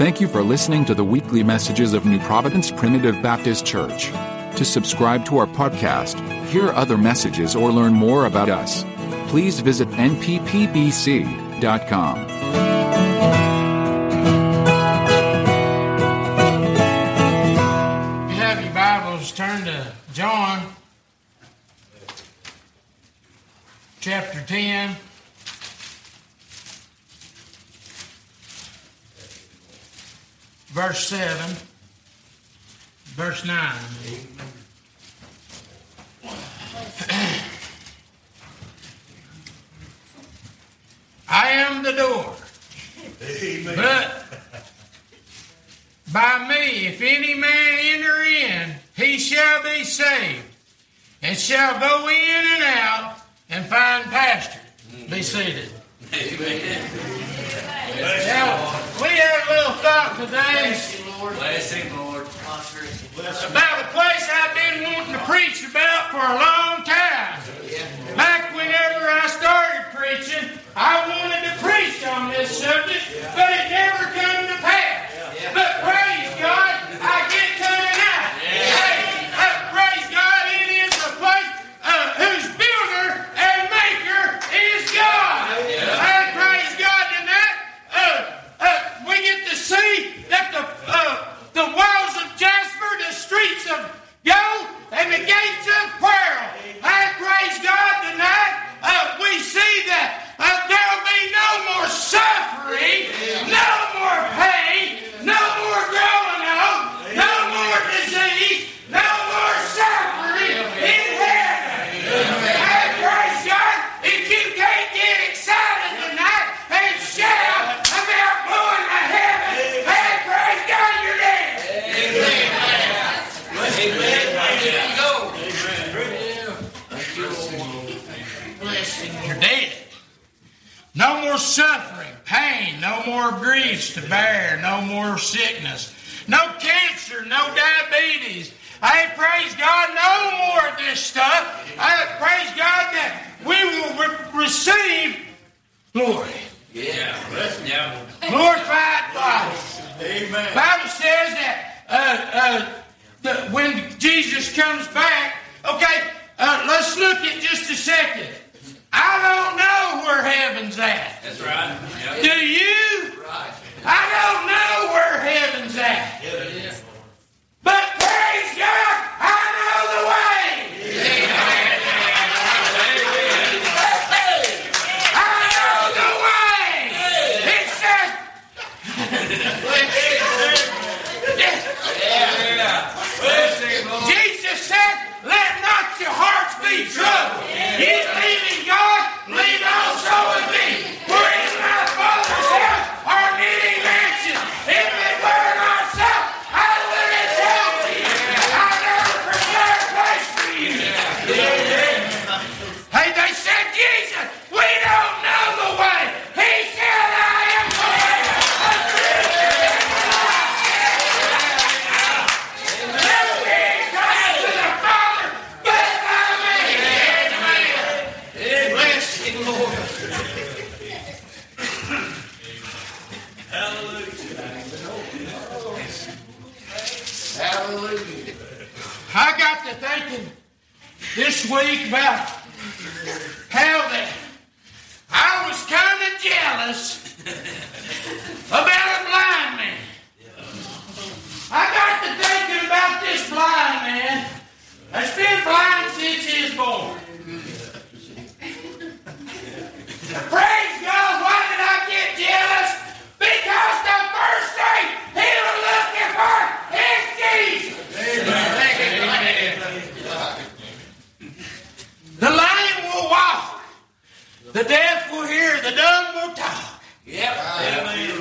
Thank you for listening to the weekly messages of New Providence Primitive Baptist Church. To subscribe to our podcast, hear other messages, or learn more about us, please visit nppbc.com. You have your Bibles, turn to John chapter 10. Verse 7, verse 9. I am the door. But by me, if any man enter in, he shall be saved, and shall go in and out and find pasture. Be seated. Now, we had a little thought today Blessing, Lord. about a place I've been wanting to preach about for a long time. Back whenever I started preaching, I wanted to preach on this subject, but it never come to pass. But praise God, I get to tonight. Hey, uh, praise God, it is a place uh, whose builder and maker is God. And praise God tonight. Uh, uh, we get to see that the uh, the walls of Jasper, the streets of gold, and the gates of pearl. And praise God tonight. Uh, we see that uh, there'll be no more suffering, no more pain, no more growing old, no more disease, no more suffering in heaven. And praise God, if you can't get excited tonight and shout about going to heaven, and praise God, you're dead. You're dead. No more suffering, pain, no more to bear, no more sickness, no cancer, no diabetes. I praise God, no more of this stuff. I praise God that we will re- receive glory, Yeah. Yeah. glorified bodies. Amen. Bible says that uh, uh, the, when Jesus comes back, okay, uh, let's look at just a second. I don't know where heaven's at. That's right. Do you? Right. I don't know where heaven's at. But praise God, Blessing, Lord. Hallelujah. I got to thinking this week about how that I was kind of jealous about a blind man. I got to thinking about this blind man that's been blind since he was born. Praise God, why did I get jealous? Because the first thing he was looking for is Jesus. The lame will walk. The deaf will hear. The dumb will talk. Yep. Amen.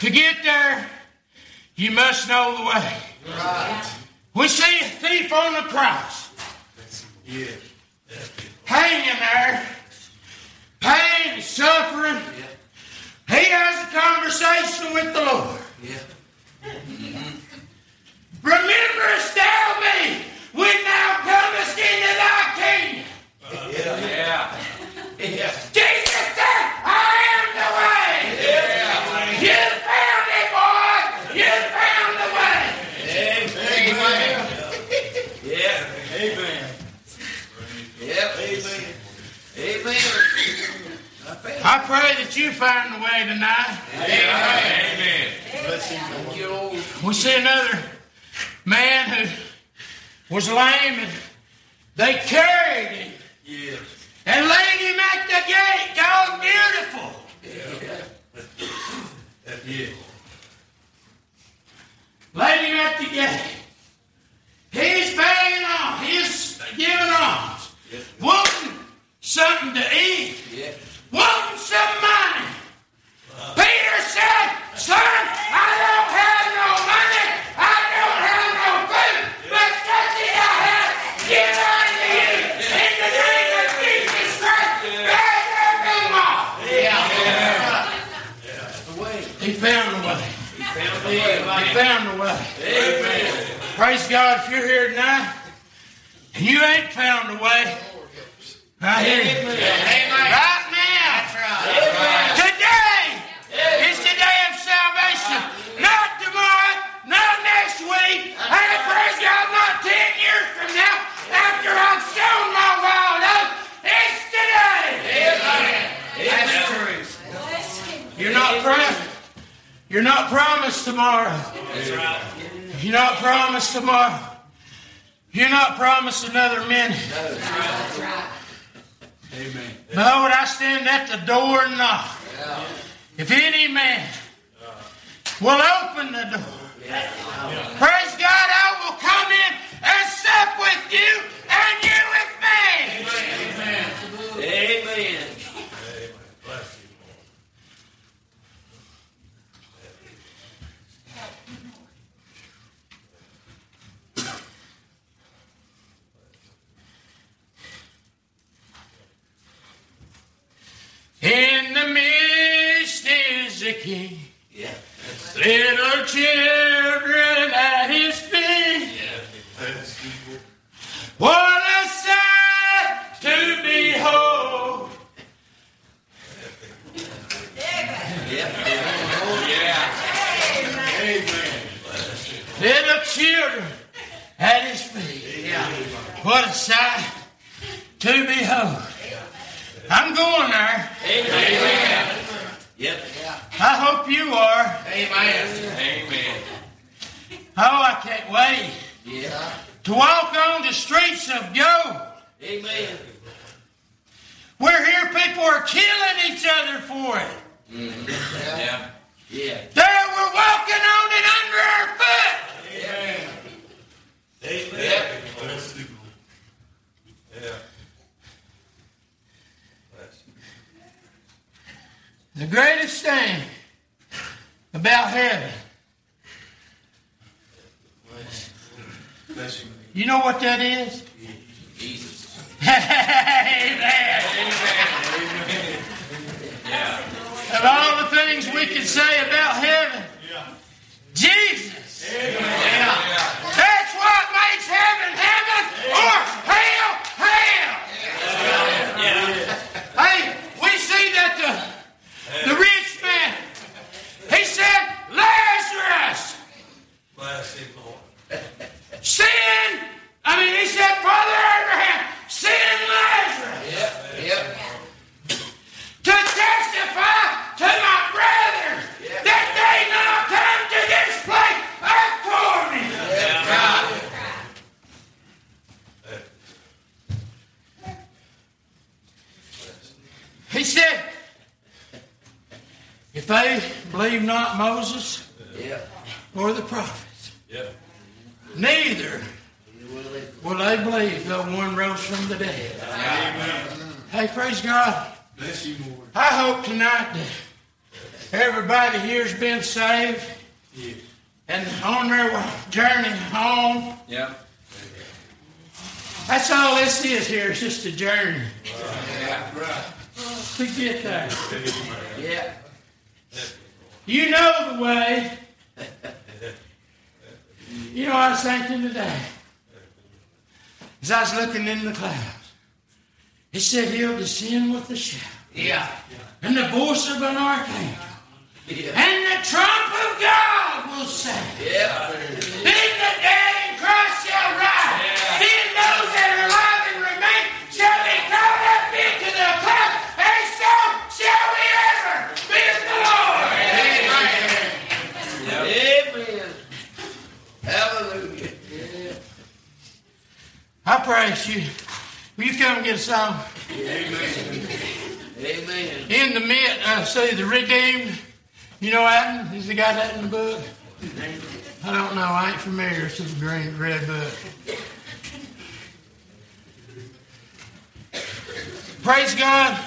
To get there, you must know the way. We see a thief on the cross. Hanging there. Pain and suffering. He has a conversation with the Lord. Rememberest thou me when thou comest into thy kingdom? Yeah. Yeah. Jesus Amen. I feel I pray that you find way tonight. Amen. Lord. We see another man who was lame and they carried him Yes. and laid him at the gate. God, beautiful. Yes. Laid him at the gate. He's begging on. He's giving alms. Something to eat. Yeah. Wanting some money. Peter said, Son, I don't have no money. I don't have no food. But such as I have, give unto you. In the name of Jesus Christ, rise up and walk. The way. He found a way. He found the way. Found a way. Amen. Praise God if you're here tonight and you ain't found a way. I hear you. Right now. Today is the day of salvation. Not tomorrow, not next week, and praise God, not ten years from now after I've sown my wild oats. It's today. That's true. You're not promised. You're not promised tomorrow. You're not promised tomorrow. You're not promised another minute. Amen. Behold, I stand at the door and knock. If any man uh. will open the door, praise God, I will come in and sup with you and you with me. Amen. In the midst is the King, Yeah. Little children at his feet. What a sight to behold! Little children at his feet. What a sight to behold. I'm going there. Amen. Yep. I hope you are. Amen. Amen. Oh, I can't wait Yeah. to walk on the streets of gold. Amen. We're here people are killing each other for it. Mm-hmm. Yeah. Yeah. There we're walking on it under our foot. Amen. Amen. The greatest thing about heaven. You know what that is? Jesus. Amen. Yeah. Of all the things we can say about heaven, Jesus. That's what makes heaven heaven or hell hell. Hey, we see that the, the rich man, he said, Lazarus, send, I mean, he said, Father Abraham, send Lazarus Yep. Yep. to testify to my brothers that they not come to this place of torment. He said, if they believe not Moses Yep. or the prophets, Yeah. neither will they believe though one rose from the dead. Amen. Hey, praise God. Bless you, Lord. I hope tonight that everybody here's been saved Yeah. and on their journey home. Yep. That's all this is here. It's just a journey Yeah. Right. to get there. Yeah. You know the way. You know, I was thinking today, as I was looking in the clouds, it said he'll descend with a shout, Yeah. and the voice of an archangel, Yeah. and the trump of God will sound. Yeah. Then the dead in Christ shall rise. Then those that are alive and remain shall be caught up into the clouds praise you. You come and get some. song? Amen. In the mid, I say the redeemed. You know Adam? Is the guy that in the book? I don't know. I ain't familiar with the green red book. Praise God.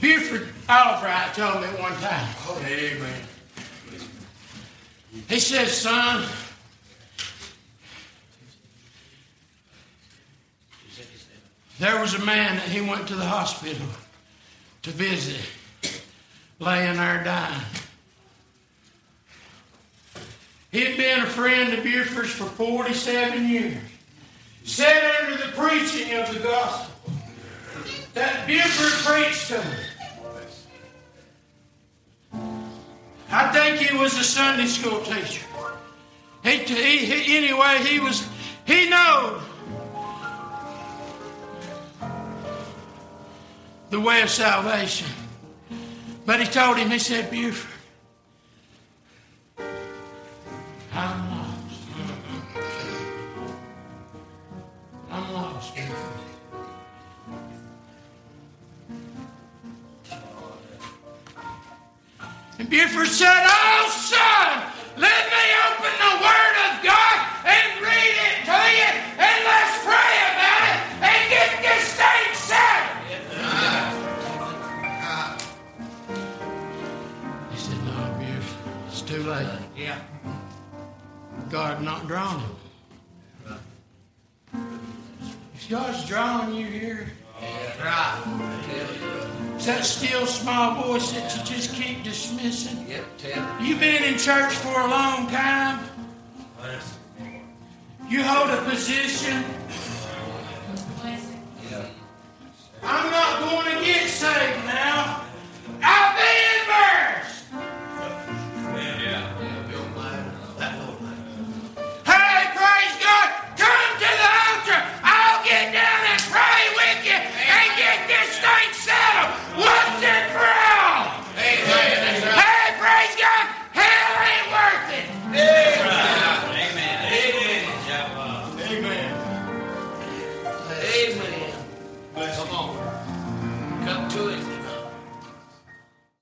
Buford Albright told me one time. Oh, amen. He says, son, there was a man that he went to the hospital to visit, laying there dying. He had been a friend of Buford's for 47 years. Sat under the preaching of the gospel that Buford preached to him. I think he was a Sunday school teacher. He, he, he, anyway, he was, he knowed the way of salvation. But he told him, he said, Buford, I'm lost. I'm lost. And Buford said, Oh, son, let God not drawn. If God's drawing you here, Right. Tell it's that still small voice that you just keep dismissing. Yep. Tell You've been in church for a long time. You hold a position. I'm not going to get saved